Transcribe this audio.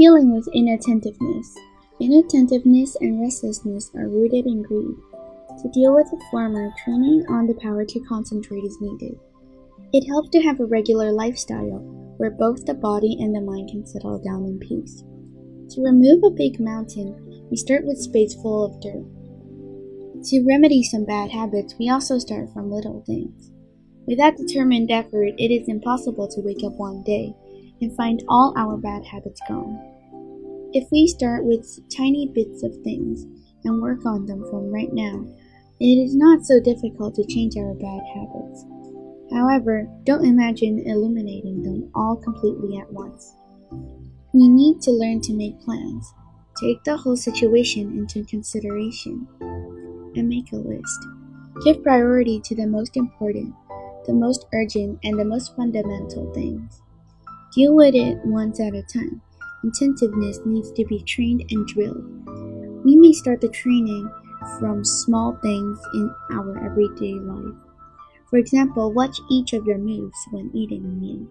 Dealing with inattentiveness. Inattentiveness and restlessness are rooted in greed. To deal with the former, training on the power to concentrate is needed. It helps to have a regular lifestyle where both the body and the mind can settle down in peace. To remove a big mountain, we start with space full of dirt. To remedy some bad habits, we also start from little things. Without determined effort, it is impossible to wake up one day and find all our bad habits gone. If we start with tiny bits of things and work on them from right now, it is not so difficult to change our bad habits. However, don't imagine eliminating them all completely at once. We need to learn to make plans, take the whole situation into consideration, and make a list. Give priority to the most important, the most urgent, and the most fundamental things. Deal with it once at a time. Attentiveness needs to be trained and drilled. We may start the training from small things in our everyday life. For example, watch each of your moves when eating a meal.